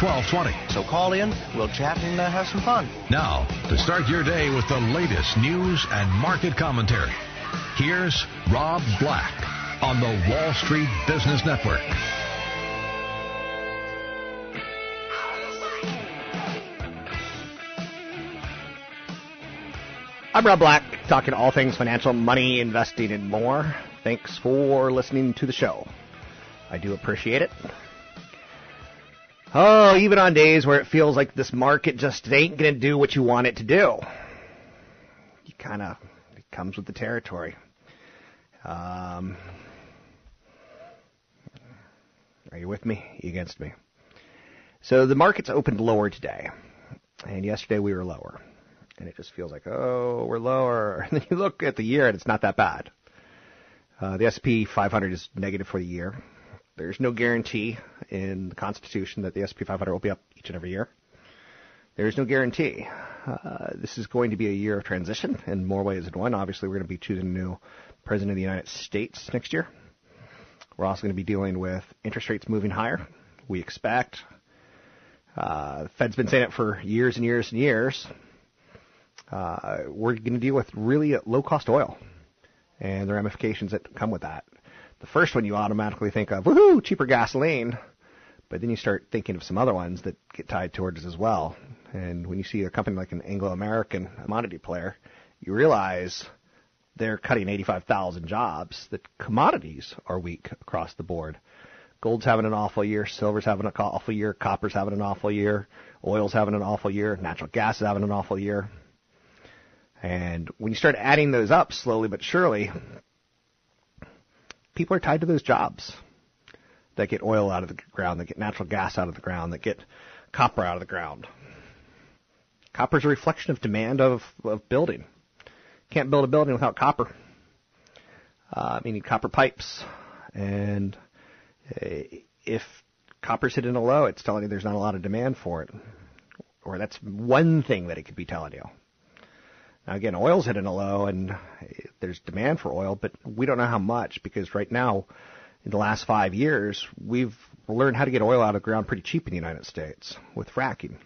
1220. So call in, we'll chat and uh, have some fun. Now, to start your day with the latest news and market commentary, here's Rob Black on the Wall Street Business Network. I'm Rob Black, talking all things financial, money, investing, and more. Thanks for listening to the show. I do appreciate it. Oh, even on days where it feels like this market just ain't going to do what you want it to do. You kind of, it comes with the territory. Um, are you with me? You against me? So the market's opened lower today. And yesterday we were lower. And it just feels like, oh, we're lower. And then you look at the year and it's not that bad. Uh, the S&P 500 is negative for the year. There's no guarantee in the Constitution that the S&P 500 will be up each and every year. There is no guarantee. Uh, this is going to be a year of transition in more ways than one. Obviously, we're going to be choosing a new president of the United States next year. We're also going to be dealing with interest rates moving higher. We expect. Uh, the Fed's been saying it for years and years and years. Uh, we're going to deal with really low cost oil and the ramifications that come with that. The first one you automatically think of, woohoo, cheaper gasoline. But then you start thinking of some other ones that get tied towards it as well. And when you see a company like an Anglo American commodity player, you realize they're cutting 85,000 jobs, that commodities are weak across the board. Gold's having an awful year, silver's having an awful year, copper's having an awful year, oil's having an awful year, natural gas is having an awful year. And when you start adding those up slowly but surely, people are tied to those jobs that get oil out of the ground, that get natural gas out of the ground, that get copper out of the ground. Copper is a reflection of demand of, of building. Can't build a building without copper. Uh, need copper pipes. And uh, if copper's hitting a low, it's telling you there's not a lot of demand for it. Or that's one thing that it could be telling you. Now again, oil's hitting a low and there's demand for oil, but we don't know how much because right now, in the last five years, we've learned how to get oil out of the ground pretty cheap in the United States with fracking.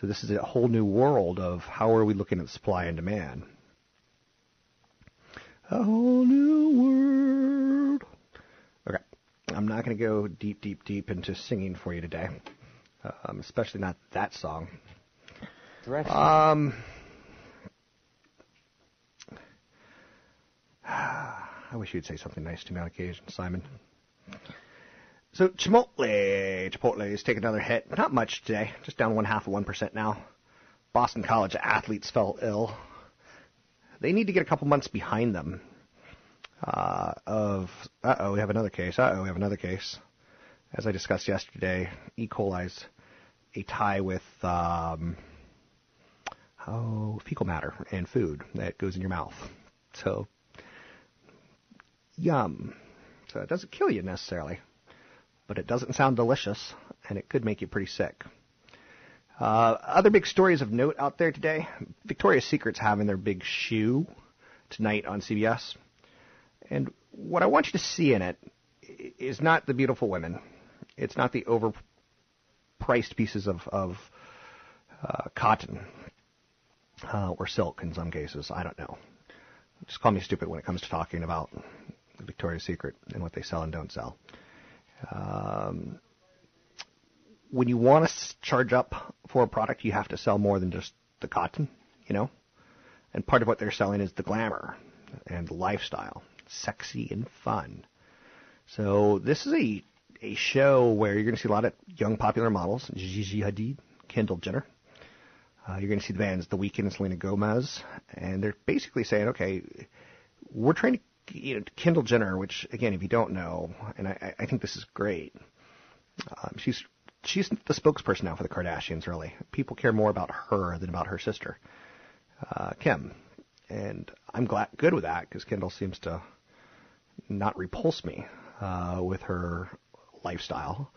So this is a whole new world of how are we looking at supply and demand. A whole new world. Okay. I'm not going to go deep, deep, deep into singing for you today. Um, especially not that song. Um, I wish you'd say something nice to me on occasion, Simon. So Chipotle, Chipotle is taking another hit. Not much today, just down one half of one percent now. Boston College athletes fell ill. They need to get a couple months behind them. Uh, of uh oh, we have another case. Uh oh, we have another case. As I discussed yesterday, E. coli's a tie with um, oh fecal matter and food that goes in your mouth. So yum. So it doesn't kill you necessarily, but it doesn't sound delicious, and it could make you pretty sick. Uh, other big stories of note out there today. Victoria's Secret's having their big shoe tonight on CBS. And what I want you to see in it is not the beautiful women. It's not the overpriced pieces of, of uh, cotton uh, or silk in some cases. I don't know. Just call me stupid when it comes to talking about Victoria's Secret and what they sell and don't sell. Um, when you want to charge up for a product, you have to sell more than just the cotton, you know? And part of what they're selling is the glamour and the lifestyle, sexy and fun. So this is a a show where you're going to see a lot of young popular models, Gigi Hadid, Kendall Jenner. Uh, you're going to see the bands The Weeknd and Selena Gomez, and they're basically saying, okay, we're trying to, you know, Kendall Jenner, which again, if you don't know, and I, I think this is great, um, she's she's the spokesperson now for the Kardashians. Really, people care more about her than about her sister, uh, Kim, and I'm glad good with that because Kendall seems to not repulse me uh, with her lifestyle.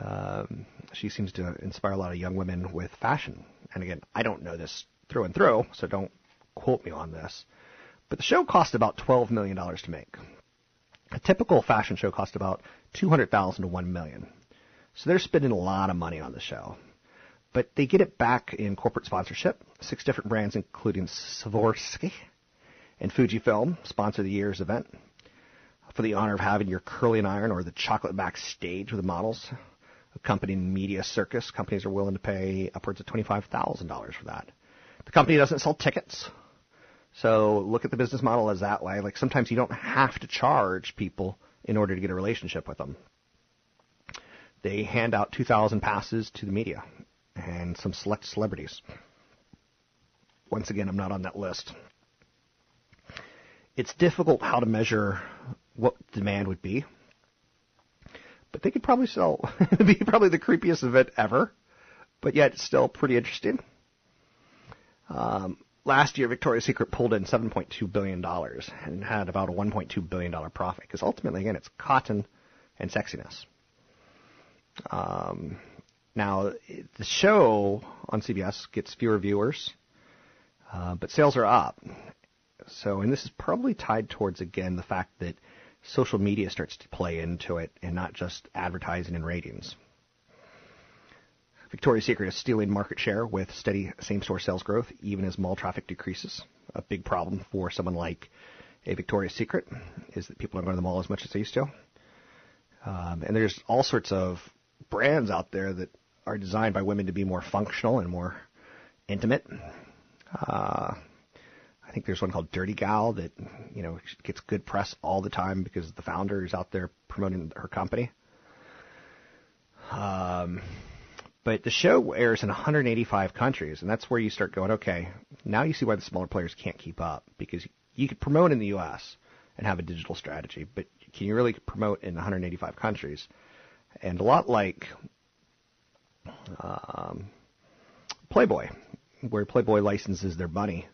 Um, she seems to inspire a lot of young women with fashion. And again, I don't know this through and through, so don't quote me on this. But the show cost about $12 million to make. A typical fashion show cost about 200,000 to 1 million. So they're spending a lot of money on the show. But they get it back in corporate sponsorship. Six different brands, including Swarovski and Fujifilm, sponsor the year's event. For the honor of having your curling iron or the chocolate backstage with the models, accompanying media circus, companies are willing to pay upwards of $25,000 for that. The company doesn't sell tickets. So look at the business model as that way. Like sometimes you don't have to charge people in order to get a relationship with them. They hand out 2,000 passes to the media and some select celebrities. Once again, I'm not on that list. It's difficult how to measure what demand would be, but they could probably sell. It'd be probably the creepiest event ever, but yet still pretty interesting. Um, last year, Victoria's Secret pulled in 7.2 billion dollars and had about a 1.2 billion dollar profit because ultimately, again, it's cotton and sexiness. Um, now, the show on CBS gets fewer viewers, uh, but sales are up. So, and this is probably tied towards again the fact that social media starts to play into it and not just advertising and ratings. Victoria's Secret is stealing market share with steady same-store sales growth, even as mall traffic decreases. A big problem for someone like a Victoria's Secret is that people aren't going to the mall as much as they used to. Um, and there's all sorts of brands out there that are designed by women to be more functional and more intimate. Uh, I think there's one called Dirty Gal that you know gets good press all the time because the founder is out there promoting her company. Um, but the show airs in 185 countries, and that's where you start going. Okay, now you see why the smaller players can't keep up because you could promote in the U.S. and have a digital strategy, but can you really promote in 185 countries? And a lot like um, Playboy, where Playboy licenses their money.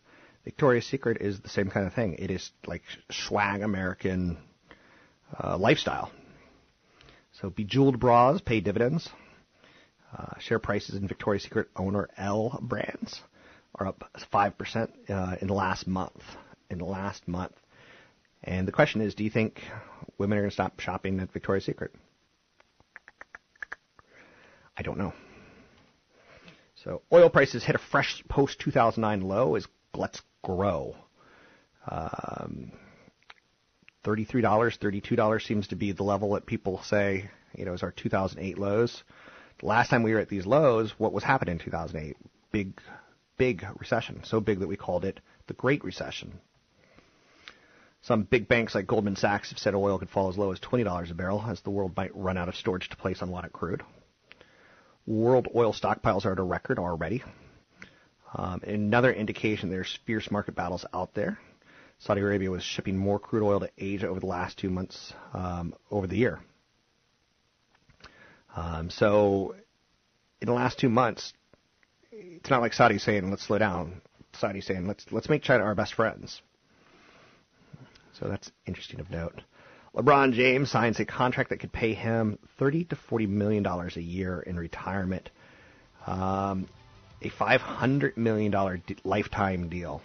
Victoria's Secret is the same kind of thing. It is like swag American uh, lifestyle. So bejeweled bras pay dividends. Share prices in Victoria's Secret owner L brands are up 5% uh, in the last month. In the last month. And the question is, do you think women are going to stop shopping at Victoria's Secret? I don't know. So oil prices hit a fresh post 2009 low as gluts grow. Um, $33, $32 seems to be the level that people say, you know, is our 2008 lows. Last time we were at these lows, what was happening in 2008? Big, big recession. So big that we called it the Great Recession. Some big banks like Goldman Sachs have said oil could fall as low as $20 a barrel as the world might run out of storage to place unwanted crude. World oil stockpiles are at a record already. Um, another indication there's fierce market battles out there. Saudi Arabia was shipping more crude oil to Asia over the last two months um, over the year. Um, so, in the last two months, it's not like Saudi saying let's slow down. Saudi saying let's let's make China our best friends. So that's interesting of note. LeBron James signs a contract that could pay him 30 to 40 million dollars a year in retirement. Um, a 500 million dollar lifetime deal.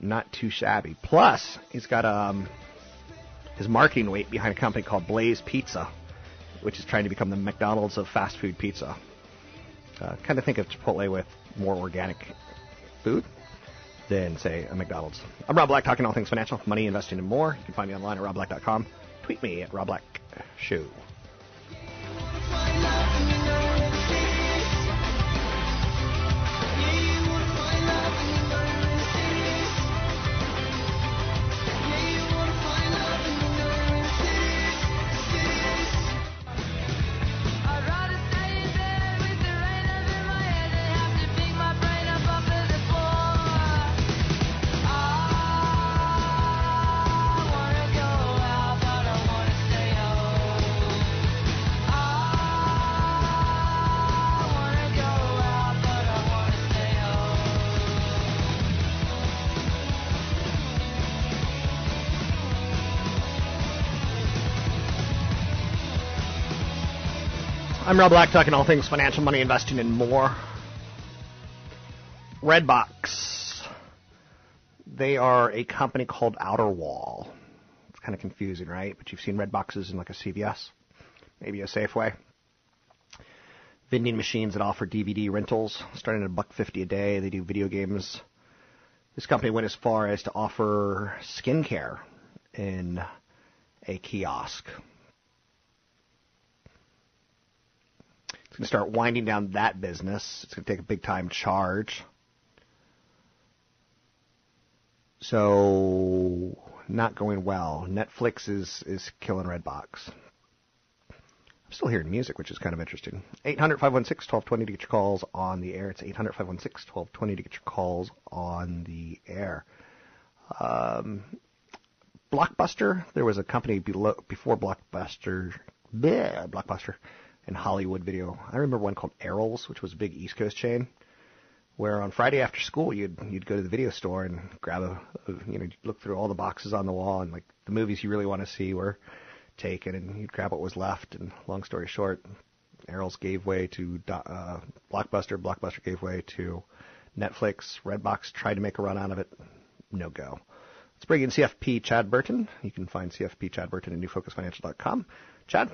Not too shabby. Plus, he's got um, his marketing weight behind a company called Blaze Pizza, which is trying to become the McDonald's of fast food pizza. Uh, kind of think of Chipotle with more organic food than, say, a McDonald's. I'm Rob Black, talking all things financial, money, investing, and more. You can find me online at robblack.com. Tweet me at Rob I'm Rob Black, talking all things financial, money, investing, and more. Redbox. They are a company called Outerwall. It's kind of confusing, right? But you've seen red boxes in like a CVS, maybe a Safeway. Vending machines that offer DVD rentals, starting at a buck fifty a day. They do video games. This company went as far as to offer skincare in a kiosk. Going to start winding down that business. It's going to take a big time charge. So, not going well. Netflix is, is killing Redbox. I'm still hearing music, which is kind of interesting. 800 516 1220 to get your calls on the air. It's 800 516 1220 to get your calls on the air. Um, Blockbuster, there was a company below, before Blockbuster, bleh, Blockbuster, in Hollywood video. I remember one called Erol's, which was a big East Coast chain, where on Friday after school you'd you'd go to the video store and grab a, a you know look through all the boxes on the wall and like the movies you really want to see were taken and you'd grab what was left. And long story short, Erol's gave way to uh, Blockbuster. Blockbuster gave way to Netflix. Redbox tried to make a run out of it. No go. Let's bring in CFP Chad Burton. You can find CFP Chad Burton at newfocusfinancial.com. Chad?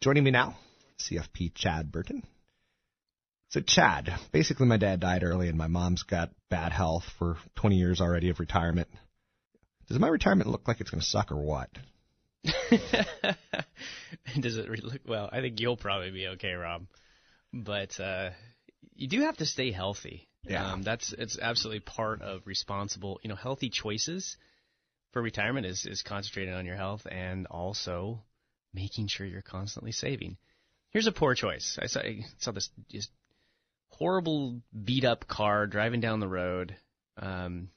Joining me now, CFP Chad Burton. So Chad, basically my dad died early and my mom's got bad health for 20 years already of retirement. Does my retirement look like it's going to suck or what? Does it look well? I think you'll probably be okay, Rob. But uh, you do have to stay healthy. Yeah, um, that's it's absolutely part of responsible. You know, healthy choices for retirement is is concentrating on your health and also making sure you're constantly saving. Here's a poor choice. I saw, I saw this just horrible beat up car driving down the road. Um,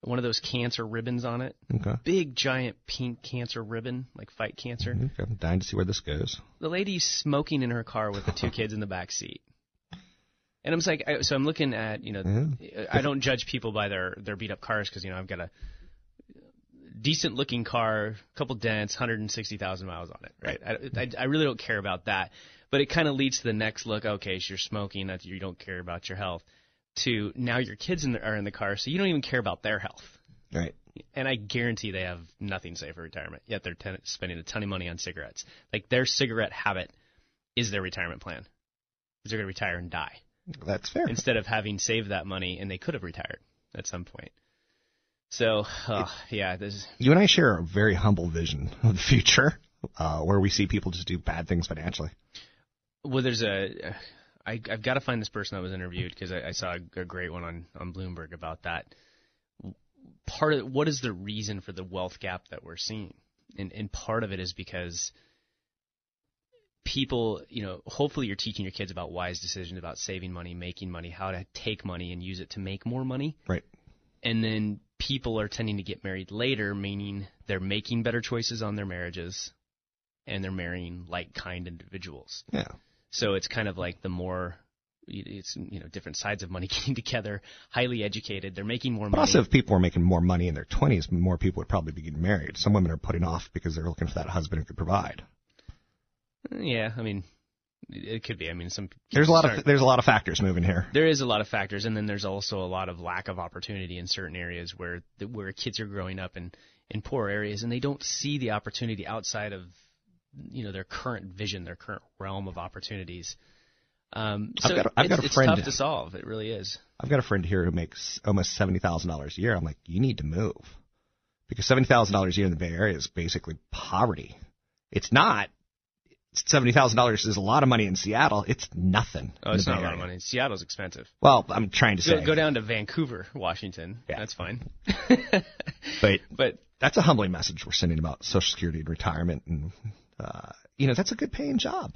one of those cancer ribbons on it. Okay. Big giant pink cancer ribbon, like fight cancer. Okay. I'm dying to see where this goes. The lady's smoking in her car with the two kids in the back seat. And I'm like, I, so I'm looking at, you know, Yeah. I don't judge people by their their beat up cars because you know I've got a decent looking car, couple dents, 160,000 miles on it, right? I, I, I really don't care about that. But it kind of leads to the next look. Okay, so you're smoking, that you don't care about your health. To now your kids in the, are in the car, so you don't even care about their health. Right. And I guarantee they have nothing saved for retirement. Yet they're ten, spending a ton of money on cigarettes. Like their cigarette habit is their retirement plan. Because they're going to retire and die That's fair. instead of having saved that money and they could have retired at some point. So, uh, yeah, this You and I share a very humble vision of the future, uh, where we see people just do bad things financially. well, there's a. I, I've got to find this person that was interviewed because I, I saw a, a great one on on Bloomberg about that. Part of what is the reason for the wealth gap that we're seeing, and and part of it is because people, you know, hopefully you're teaching your kids about wise decisions, about saving money, making money, how to take money and use it to make more money. Right. and then people are tending to get married later, meaning they're making better choices on their marriages and they're marrying like kind individuals. Yeah. So it's kind of like the more it's you know different sides of money getting together, highly educated, they're making more But money. also, if people were making more money in their 20s, more people would probably be getting married. Some women are putting off because they're looking for that husband who could provide. yeah, I mean it could be. I mean some There's a lot of there's a lot of factors moving here. there is a lot of factors, and then there's also a lot of lack of opportunity in certain areas where the, where kids are growing up and in poor areas, and they don't see the opportunity outside of you know their current vision, their current realm of opportunities. Um, so I've got a- I've it's, got a it's tough to solve. It really is. I've got a friend here who makes almost seventy thousand dollars a year. I'm like, you need to move because seventy thousand dollars a year in the Bay Area is basically poverty. It's not. Seventy thousand dollars is a lot of money in Seattle. It's nothing. Oh, it's not a lot of money. Seattle's expensive. Well, I'm trying to Go, say, go down to Vancouver, Washington. Yeah. That's fine. but but that's a humbling message we're sending about Social Security and retirement, and uh, you know that's a good paying job.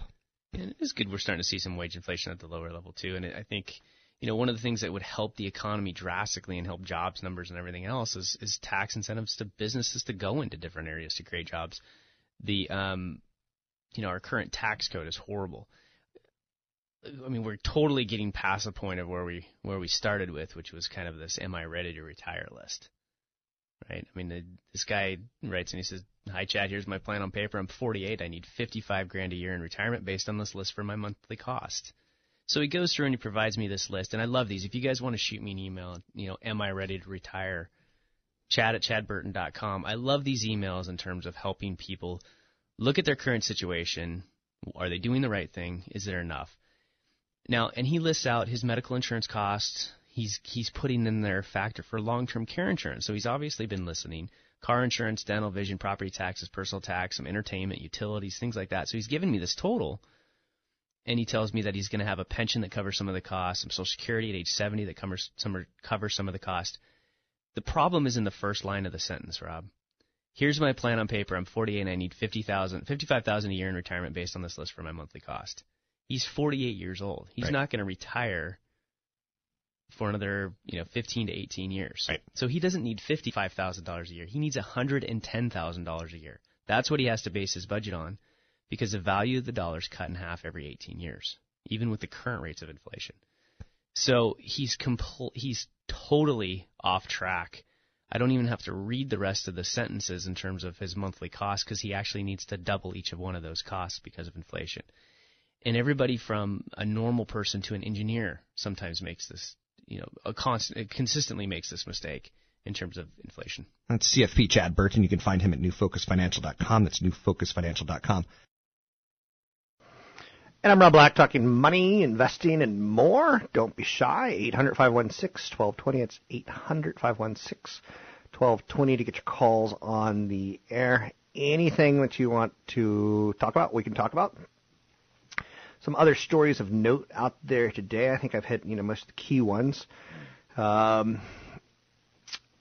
And it is good we're starting to see some wage inflation at the lower level too. And it, I think, you know, one of the things that would help the economy drastically and help jobs numbers and everything else is, is tax incentives to businesses to go into different areas to create jobs. The, um, you know, our current tax code is horrible. I mean, we're totally getting past the point of where we where we started with, which was kind of this "Am I ready to retire?" list, right? I mean, the, this guy writes and he says, "Hi, Chad. Here's my plan on paper. I'm 48. I need 55 grand a year in retirement based on this list for my monthly cost." So he goes through and he provides me this list, and I love these. If you guys want to shoot me an email, you know, "Am I ready to retire?" Chad at chadburton.com. I love these emails in terms of helping people look at their current situation. Are they doing the right thing? Is there enough? Now, and he lists out his medical insurance costs. He's he's putting in there a factor for long-term care insurance. So he's obviously been listening. Car insurance, dental, vision, property taxes, personal tax, some entertainment, utilities, things like that. So he's given me this total, and he tells me that he's going to have a pension that covers some of the costs, some Social Security at age 70 that covers some covers some of the cost. The problem is in the first line of the sentence, Rob. Here's my plan on paper. I'm 48 and I need 50,000, 55,000 a year in retirement based on this list for my monthly cost. He's 48 years old. He's Right. not going to retire for another, you know, 15 to 18 years. Right. So he doesn't need $55,000 a year. He needs $110,000 a year. That's what he has to base his budget on because the value of the dollar is cut in half every 18 years, even with the current rates of inflation. So he's compl- he's totally off track. I don't even have to read the rest of the sentences in terms of his monthly cost because he actually needs to double each of one of those costs because of inflation. And everybody from a normal person to an engineer sometimes makes this, you know, a constant, consistently makes this mistake in terms of inflation. That's CFP Chad Burton. You can find him at newfocusfinancial.com. That's newfocusfinancial.com. And I'm Rob Black talking money, investing, and more. Don't be shy. 800 516 1220. It's 800 516 1220 to get your calls on the air. Anything that you want to talk about, we can talk about. Some other stories of note out there today. I think I've hit you know most of the key ones. Um,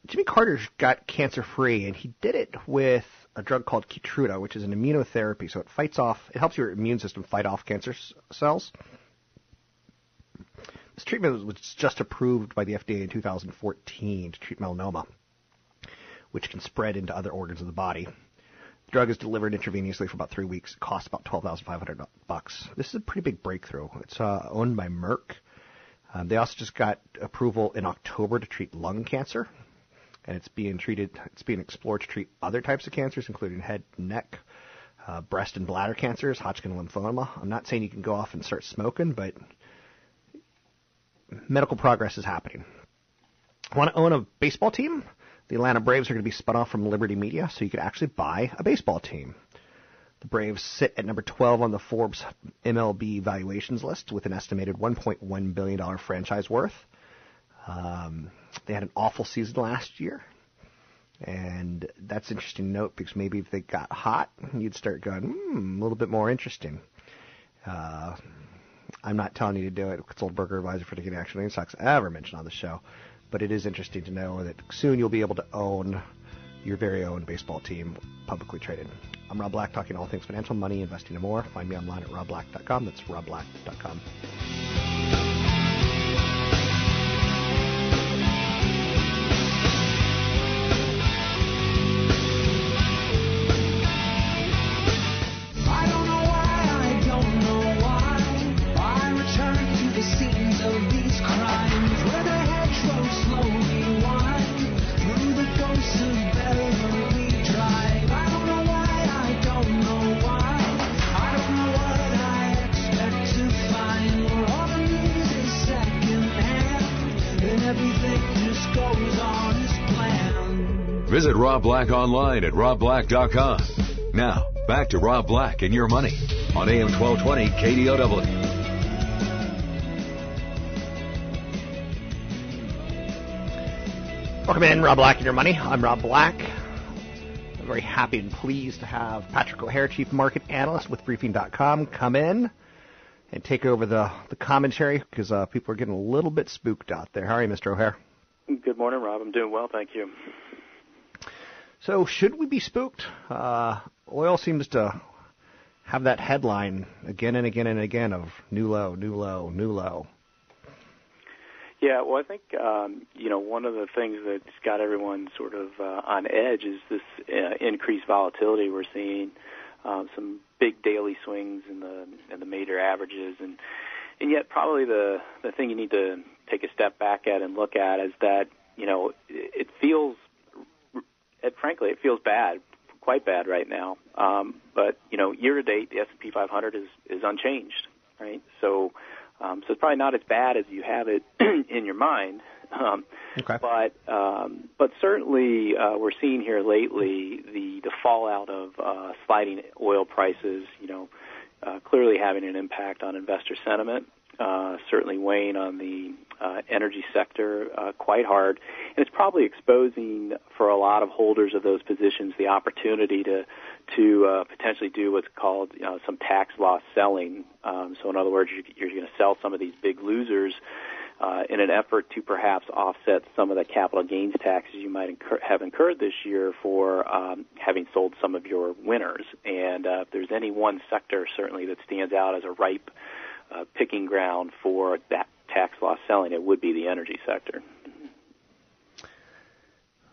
Jimmy Carter got cancer free, and he did it with a drug called Keytruda, which is an immunotherapy. So it fights off, it helps your immune system fight off cancer s- cells. This treatment was- just approved by the FDA in 2014 to treat melanoma, which can spread into other organs of the body. The drug is delivered intravenously for about three weeks. It costs about 12,500 bucks. This is a pretty big breakthrough. It's uh, owned by Merck. Um, they also just got approval in October to treat lung cancer, and it's being treated. It's being explored to treat other types of cancers, including head, neck, uh, breast, and bladder cancers, Hodgkin lymphoma. I'm not saying you can go off and start smoking, but medical progress is happening. Want to own a baseball team? The Atlanta Braves are going to be spun off from Liberty Media, so you could actually buy a baseball team. The Braves sit at number 12 on the Forbes MLB valuations list with an estimated $1.1 billion franchise worth. Um, they had an awful season last year. And that's interesting to note because maybe if they got hot, you'd start going, hmm, a little bit more interesting. Uh, I'm not telling you to do it. Goldberger advisor for Taking Action Red Sox ever mentioned on the show. But it is interesting to know that soon you'll be able to own your very own baseball team publicly traded. I'm Rob Black, talking all things financial, money, investing, and more. Find me online at robblack.com. That's robblack.com. Rob Black online at robblack.com. Now, back to Rob Black and your money on AM 1220 KDOW. Welcome in, Rob Black and Your Money. I'm Rob Black. I'm very happy and pleased to have Patrick O'Hare, Chief Market Analyst with Briefing.com, come in and take over the, the commentary because uh, people are getting a little bit spooked out there. How are you, Mr. O'Hare? Good morning, Rob. I'm doing well, thank you. So, should we be spooked? Uh, oil seems to have that headline again and again and again of new low, new low, new low. Yeah, well, I think um, you know one of the things that's got everyone sort of uh, on edge is this uh, increased volatility we're seeing. Um, some big daily swings in the in the major averages, and and yet probably the the thing you need to take a step back at and look at is that you know it feels, it, frankly, it feels bad, quite bad right now. Um, but you know, year to date, the S&P 500 is is unchanged, right? So um, so it's probably not as bad as you have it in your mind. Um, Okay. but um, but certainly uh, we're seeing here lately the the fallout of uh, sliding oil prices. You know, uh, clearly having an impact on investor sentiment. Uh, certainly weighing on the uh, energy sector uh, quite hard, and it's probably exposing for a lot of holders of those positions the opportunity to to uh, potentially do what's called you know, some tax loss selling. Um, so, in other words, you're, you're going to sell some of these big losers uh, in an effort to perhaps offset some of the capital gains taxes you might incur, have incurred this year for um, having sold some of your winners. And uh, if there's any one sector certainly that stands out as a ripe uh, picking ground for that tax loss selling, it would be the energy sector.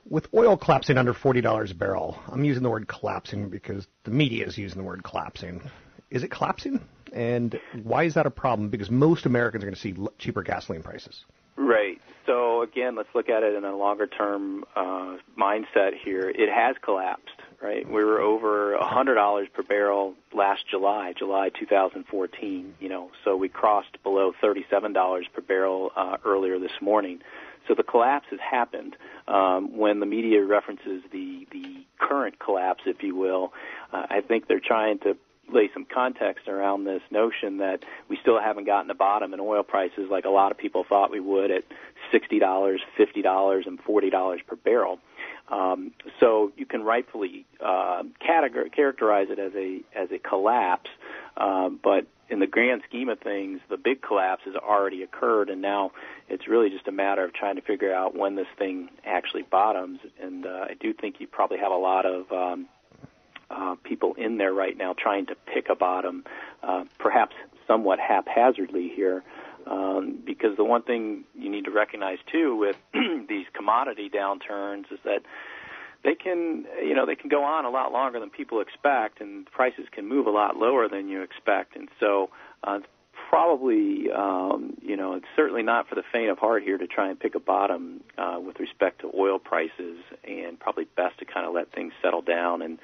With oil collapsing under $40 a barrel, I'm using the word collapsing because the media is using the word collapsing. Is it collapsing? And why is that a problem? Because most Americans are going to see cheaper gasoline prices. Right. So again, let's look at it in a longer term uh, mindset here. It has collapsed, right? We were over a hundred dollars per barrel last July, July 2014. You know, so we crossed below thirty-seven dollars per barrel uh, earlier this morning. So the collapse has happened. Um, when the media references the the current collapse, if you will, uh, I think they're trying to lay some context around this notion that we still haven't gotten the bottom in oil prices like a lot of people thought we would at $60, $50, and $40 per barrel. Um, so you can rightfully uh, categor- characterize it as a as a collapse, um, but in the grand scheme of things, the big collapse has already occurred, and now it's really just a matter of trying to figure out when this thing actually bottoms. And uh, I do think you probably have a lot of um, uh, people in there right now trying to pick a bottom, uh, perhaps somewhat haphazardly here. Um, because the one thing you need to recognize too with these commodity downturns is that they can, you know, they can go on a lot longer than people expect, and prices can move a lot lower than you expect. And so, uh, probably, um, you know, it's certainly not for the faint of heart here to try and pick a bottom uh, with respect to oil prices, and probably best to kind of let things settle down and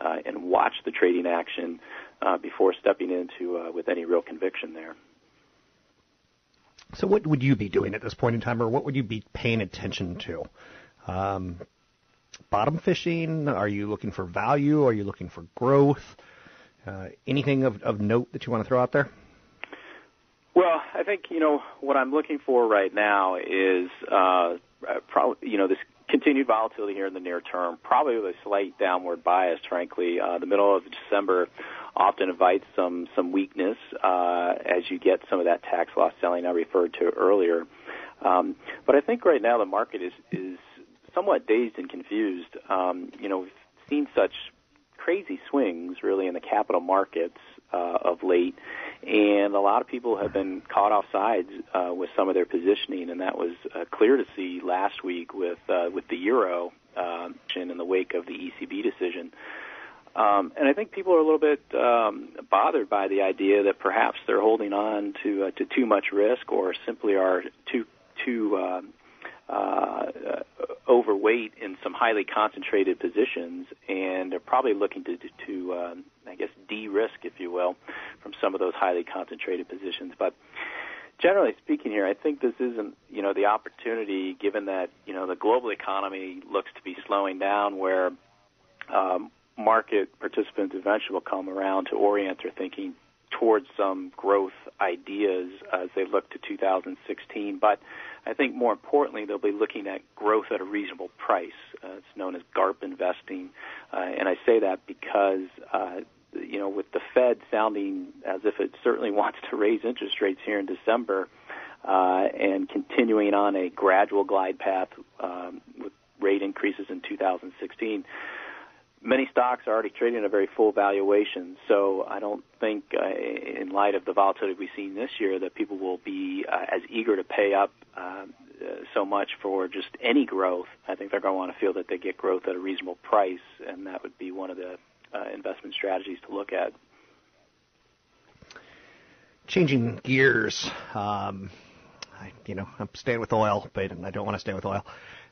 uh, and watch the trading action uh, before stepping into uh, with any real conviction there. So, what would you be doing at this point in time, or what would you be paying attention to? Um, bottom fishing? Are you looking for value? Are you looking for growth? Uh, anything of, of note that you want to throw out there? Well, I think you know what I'm looking for right now is uh, probably you know this continued volatility here in the near term, probably with a slight downward bias. Frankly, uh, the middle of December often invites some some weakness uh, as you get some of that tax loss selling I referred to earlier. Um, but I think right now the market is is somewhat dazed and confused. Um, you know, we've seen such crazy swings really in the capital markets uh, of late, and a lot of people have been caught off sides uh, with some of their positioning, and that was uh, clear to see last week with uh, with the euro uh, in the wake of the ECB decision. Um, and I think people are a little bit um, bothered by the idea that perhaps they're holding on to uh, to too much risk, or simply are too too um, uh, overweight in some highly concentrated positions, and they're probably looking to, to, to um, I guess, de-risk, if you will, from some of those highly concentrated positions. But generally speaking here, I think this isn't, you know, the opportunity given that, you know, the global economy looks to be slowing down where um, market participants eventually will come around to orient their thinking towards some growth ideas as they look to 2016. But I think more importantly, they'll be looking at growth at a reasonable price. Uh, it's known as GARP investing. Uh, and I say that because uh, you know, with the Fed sounding as if it certainly wants to raise interest rates here in December, uh, and continuing on a gradual glide path um, with rate increases in 2016. Many stocks are already trading at a very full valuation, so I don't think, uh, in light of the volatility we've seen this year, that people will be uh, as eager to pay up uh, so much for just any growth. I think they're going to want to feel that they get growth at a reasonable price, and that would be one of the uh, investment strategies to look at. Changing gears, um, I, you know, I'm staying with oil, but I don't want to stay with oil.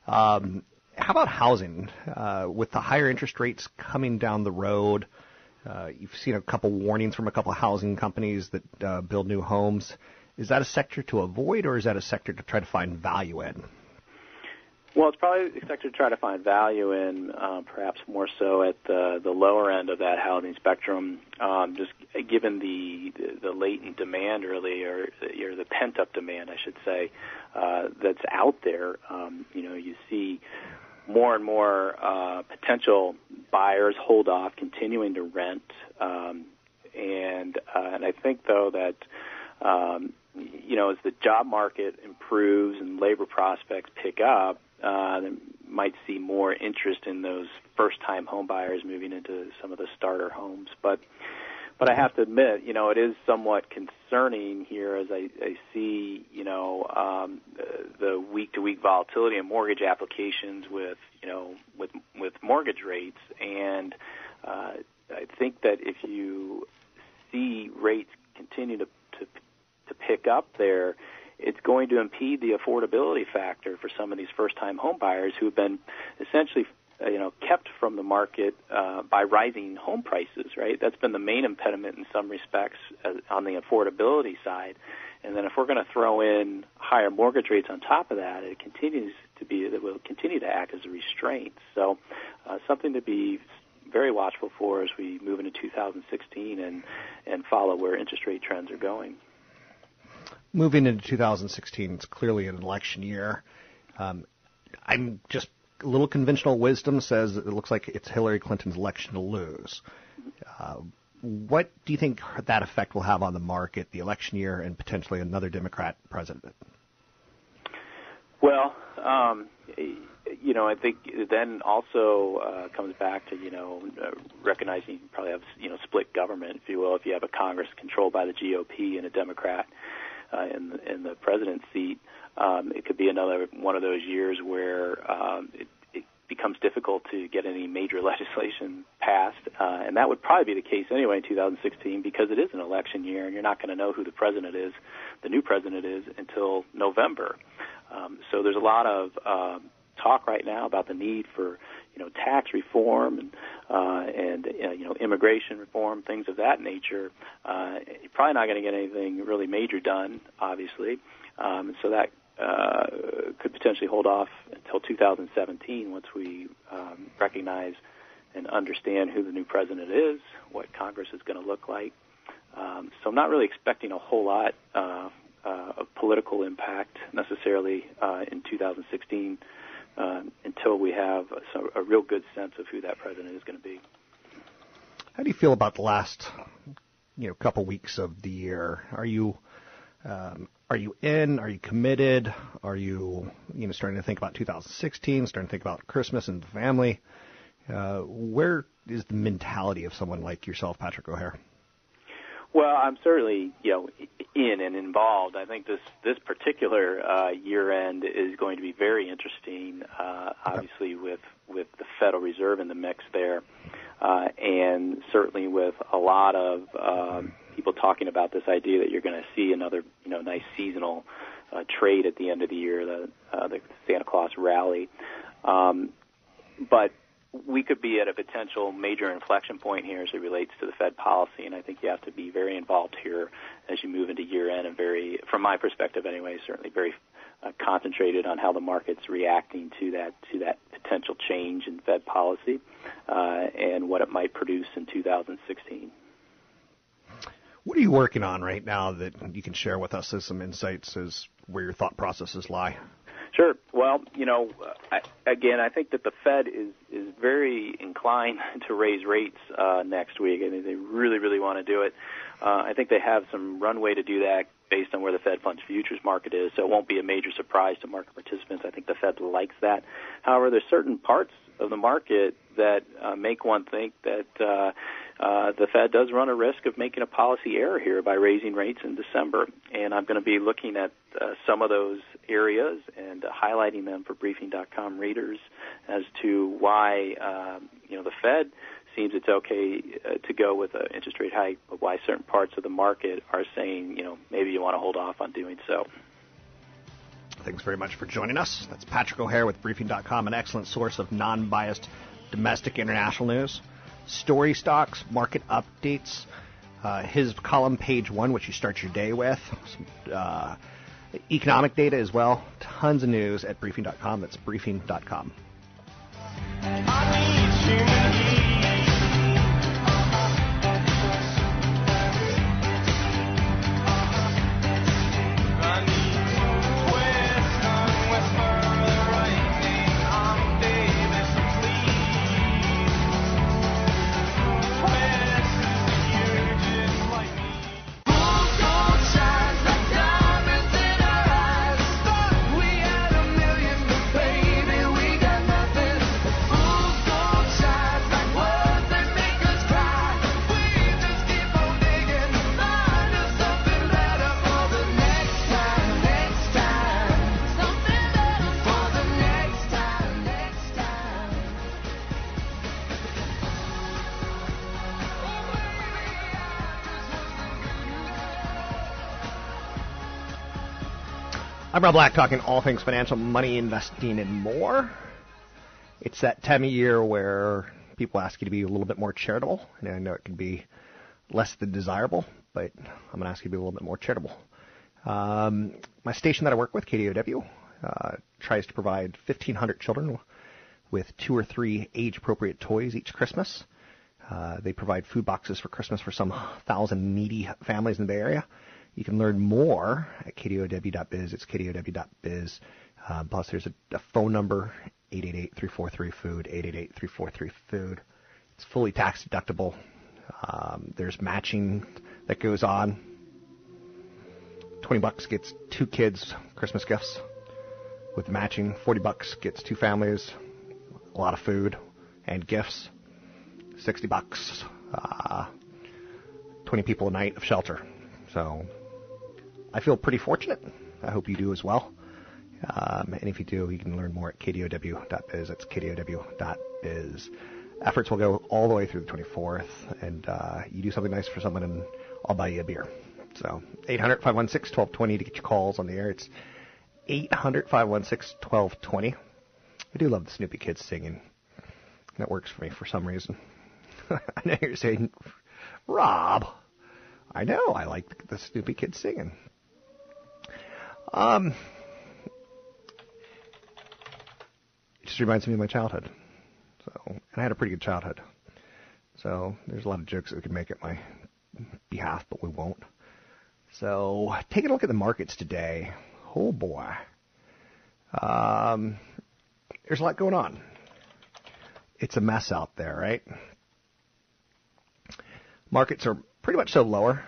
Um, how about housing? Uh, with the higher interest rates coming down the road, uh, you've seen a couple warnings from a couple housing companies that uh, build new homes. Is that a sector to avoid, or is that a sector to try to find value in? Well, it's probably expected to try to find value in, uh, perhaps more so at the the lower end of that housing spectrum, um, just given the, the the latent demand, really, or, or the pent up demand, I should say, uh, that's out there. Um, you know, you see more and more uh, potential buyers hold off, continuing to rent, um, and uh, and I think though that. Um, you know, as the job market improves and labor prospects pick up, uh, might see more interest in those first-time home buyers moving into some of the starter homes. But but I have to admit, you know, it is somewhat concerning here as I, I see, you know, um, the week-to-week volatility in mortgage applications with, you know, with with mortgage rates, and uh, I think that if you see rates continue to to, to pick up there, it's going to impede the affordability factor for some of these first-time home buyers who have been essentially uh, you know kept from the market uh, by rising home prices right? That's been the main impediment in some respects uh, on the affordability side. And then if we're going to throw in higher mortgage rates on top of that it continues to be it will continue to act as a restraint. So uh, something to be very watchful for as we move into 2016 and and follow where interest rate trends are going. Moving into 2016, it's clearly an election year. Um, I'm just little conventional wisdom says it looks like it's Hillary Clinton's election to lose. Uh, what do you think that effect will have on the market, the election year, and potentially another Democrat president? Well, um, you know, I think then also uh, comes back to you know recognizing you probably have you know split government, if you will, if you have a Congress controlled by the GOP and a Democrat uh, in the, in the president's seat, um, it could be another one of those years where um, it, it becomes difficult to get any major legislation passed, uh, and that would probably be the case anyway in 2016 because it is an election year, and you're not going to know who the president is, the new president is, until November. Um, so there's a lot of uh, talk right now about the need for you know tax reform and uh, and uh, you know immigration reform, things of that nature. Uh, you're probably not going to get anything really major done, obviously. Um, so that uh, could potentially hold off until 2017 once we um, recognize and understand who the new president is, what Congress is going to look like. Um, so I'm not really expecting a whole lot uh, uh, of political impact necessarily uh, in 2016 uh, until we have a, a real good sense of who that president is going to be. How do you feel about the last, you know, couple weeks of the year? Are you um, are you in? Are you committed? Are you, you know, starting to think about 2016? Starting to think about Christmas and the family? Uh, where is the mentality of someone like yourself, Patrick O'Hare? Well, I'm certainly you know in and involved. I think this this particular uh, year end is going to be very interesting. Uh, obviously, with with the Federal Reserve in the mix there, uh, and certainly with a lot of um, people talking about this idea that you're going to see another you know nice seasonal uh, trade at the end of the year, the uh, the Santa Claus rally. Um, but we could be at a potential major inflection point here as it relates to the Fed policy, and I think you have to be very involved here as you move into year end, and very, from my perspective anyway, certainly very uh, concentrated on how the market's reacting to that to that potential change in Fed policy uh, and what it might produce in 2016. What are you working on right now that you can share with us as some insights as where your thought processes lie? Sure. Well, you know, I, again, I think that the Fed is is very inclined to raise rates uh, next week. I they really, really want to do it. Uh, I think they have some runway to do that based on where the Fed funds futures market is, so it won't be a major surprise to market participants. I think the Fed likes that. However, there's certain parts of the market that uh, make one think that uh, uh, the Fed does run a risk of making a policy error here by raising rates in December. And I'm going to be looking at uh, some of those areas and uh, highlighting them for Briefing.com readers as to why um, you know the Fed seems it's okay uh, to go with an interest rate hike, but why certain parts of the market are saying you know maybe you want to hold off on doing so. Thanks very much for joining us. That's Patrick O'Hare with Briefing.com, an excellent source of non biased domestic international news, story stocks, market updates. Uh, his column, page one, which you start your day with, uh, economic data as well. Tons of news at Briefing.com. That's Briefing.com. Rob Black, talking all things financial, money, investing, and more. It's that time of year where people ask you to be a little bit more charitable, and I know it can be less than desirable, but I'm going to ask you to be a little bit more charitable. Um, my station that I work with, KDOW, uh, tries to provide 1,500 children with two or three age-appropriate toys each Christmas. Uh, they provide food boxes for Christmas for some thousand needy families in the Bay Area. You can learn more at kdow.biz. It's kdow.biz. Uh, plus, there's a, a phone number, 888-343-FOOD, 888-343-FOOD. It's fully tax deductible. Um, there's matching that goes on. 20 bucks gets two kids Christmas gifts with matching. 40 bucks gets two families, a lot of food and gifts. 60 bucks, uh, 20 people a night of shelter. So I feel pretty fortunate. I hope you do as well. Um, and if you do, you can learn more at kdow.biz. That's kdow.biz. Efforts will go all the way through the 24th, and uh, you do something nice for someone, and I'll buy you a beer. So 800 516 1220 to get your calls on the air. It's 800 516 1220. I do love the Snoopy Kids singing. That works for me for some reason. I know you're saying, Rob. I know I like the Snoopy Kids singing. Um, it just reminds me of my childhood. So, and I had a pretty good childhood. So there's a lot of jokes that we could make at my behalf, but we won't. So taking a look at the markets today. Oh boy. Um, there's a lot going on. It's a mess out there, right? Markets are pretty much so lower.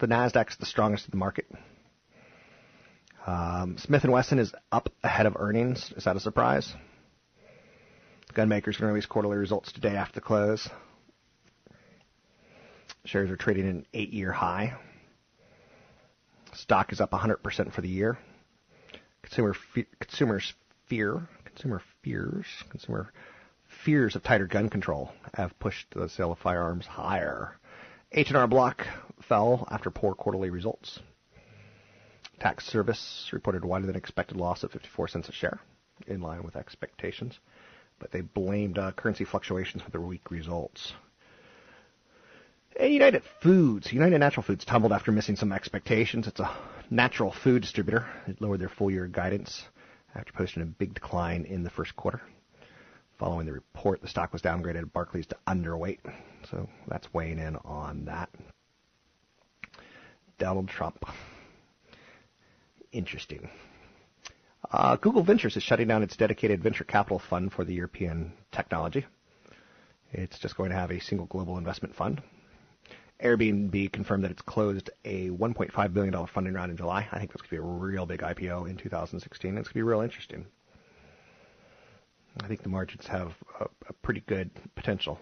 The Nasdaq's the strongest of the market. Um, Smith & Wesson is up ahead of earnings. Is that a surprise? Gunmaker's going to release quarterly results today after the close. Shares are trading at an eight-year high. Stock is up 100% for the year. Consumer fe- consumers fear, consumer fears, consumer fears of tighter gun control have pushed the sale of firearms higher. H&R Block fell after poor quarterly results. Tax Service reported wider than expected loss of 54 cents a share, in line with expectations. but they blamed uh, currency fluctuations for their weak results. And United Foods, United Natural Foods tumbled after missing some expectations. It's a natural food distributor. It lowered their full year guidance after posting a big decline in the first quarter. Following the report, the stock was downgraded at Barclays to underweight, so that's weighing in on that. Donald Trump. Interesting. Uh, Google Ventures is shutting down its dedicated venture capital fund for the European technology. It's just going to have a single global investment fund. Airbnb confirmed that it's closed a $1.5 billion funding round in July. I think that's going to be a real big IPO in 2016. It's going to be real interesting. I think the margins have a, a pretty good potential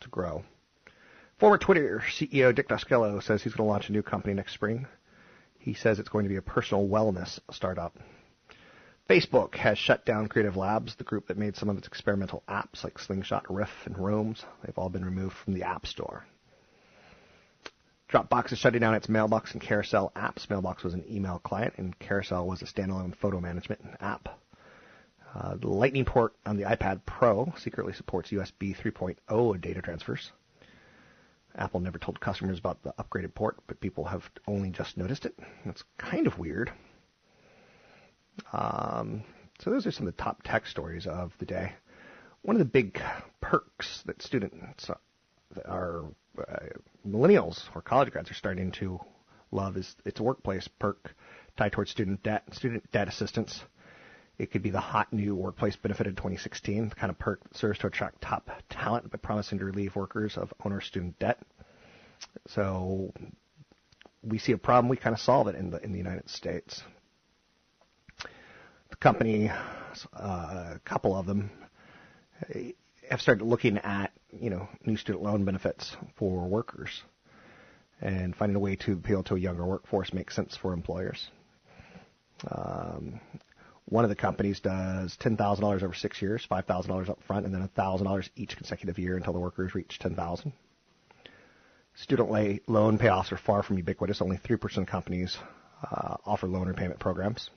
to grow. Former Twitter CEO Dick Costolo says he's going to launch a new company next spring. He says it's going to be a personal wellness startup. Facebook has shut down Creative Labs, the group that made some of its experimental apps like Slingshot, Riff, and Rooms. They've all been removed from the App Store. Dropbox is shutting down its Mailbox and Carousel apps. Mailbox was an email client, and Carousel was a standalone photo management app. Uh, the Lightning port on the iPad Pro secretly supports USB 3.0 data transfers. Apple never told customers about the upgraded port, but people have only just noticed it. That's kind of weird. Um, so those are some of the top tech stories of the day. One of the big perks that students that are uh, millennials or college grads are starting to love is it's a workplace perk tied towards student debt, student debt assistance. It could be the hot new workplace benefit in 2016, the kind of perk that serves to attract top talent by promising to relieve workers of owner student debt. So we see a problem, we kind of solve it in the in the United States. The company, uh, a couple of them, have started looking at you know new student loan benefits for workers, and finding a way to appeal to a younger workforce makes sense for employers. Um, one of the companies does ten thousand dollars over six years, five thousand dollars up front, and then thousand dollars each consecutive year until the workers reach ten thousand. Student loan payoffs are far from ubiquitous. Only three percent of companies uh, offer loan repayment programs.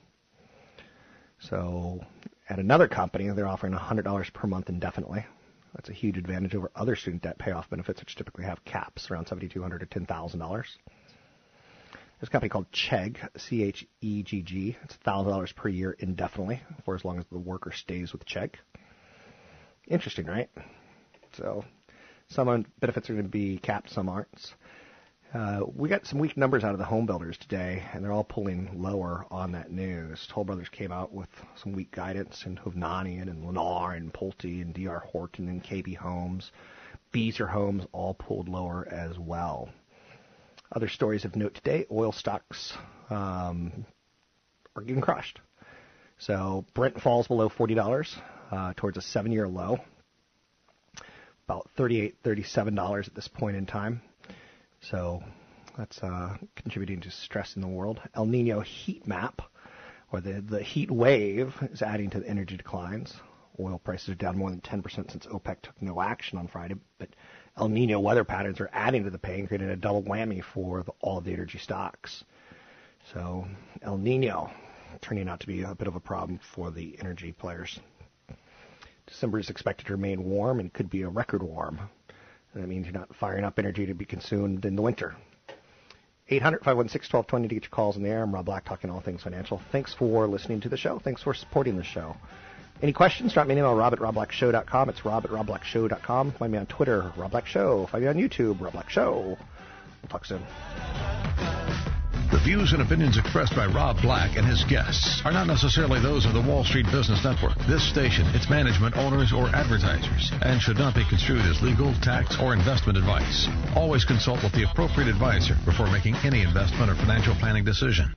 So, at another company, they're offering $100 per month indefinitely. That's a huge advantage over other student debt payoff benefits, which typically have caps around $7,200 to $10,000. There's a company called Chegg, C-H-E-G-G. It's $1,000 per year indefinitely for as long as the worker stays with Chegg. Interesting, right? So some benefits are going to be capped, some aren't. Uh, we got some weak numbers out of the home builders today, and they're all pulling lower on that news. Toll Brothers came out with some weak guidance, and Hovnanian and Lennar and Pulte and D.R. Horton and KB Homes, Beazer Homes all pulled lower as well. Other stories of note today: oil stocks um, are getting crushed. So Brent falls below forty dollars uh, towards a seven-year low, about thirty-eight, thirty-seven dollars at this point in time. So that's uh, contributing to stress in the world. El Nino heat map, or the, the heat wave, is adding to the energy declines. Oil prices are down more than 10% since OPEC took no action on Friday, but El Nino weather patterns are adding to the pain, creating a double whammy for the, all of the energy stocks. So El Nino turning out to be a bit of a problem for the energy players. December is expected to remain warm and could be a record warm. That means you're not firing up energy to be consumed in the winter. 800 516 1220 to get your calls in the air. I'm Rob Black, talking all things financial. Thanks for listening to the show. Thanks for supporting the show. Any questions? Drop me an email, rob at robblackshow.com. It's rob at robblackshow.com. Find me on Twitter, Rob Black Show. Find me on YouTube, Rob Black Show. We'll talk soon. The views and opinions expressed by Rob Black and his guests are not necessarily those of the Wall Street Business Network, this station, its management, owners, or advertisers, and should not be construed as legal, tax, or investment advice. Always consult with the appropriate advisor before making any investment or financial planning decision.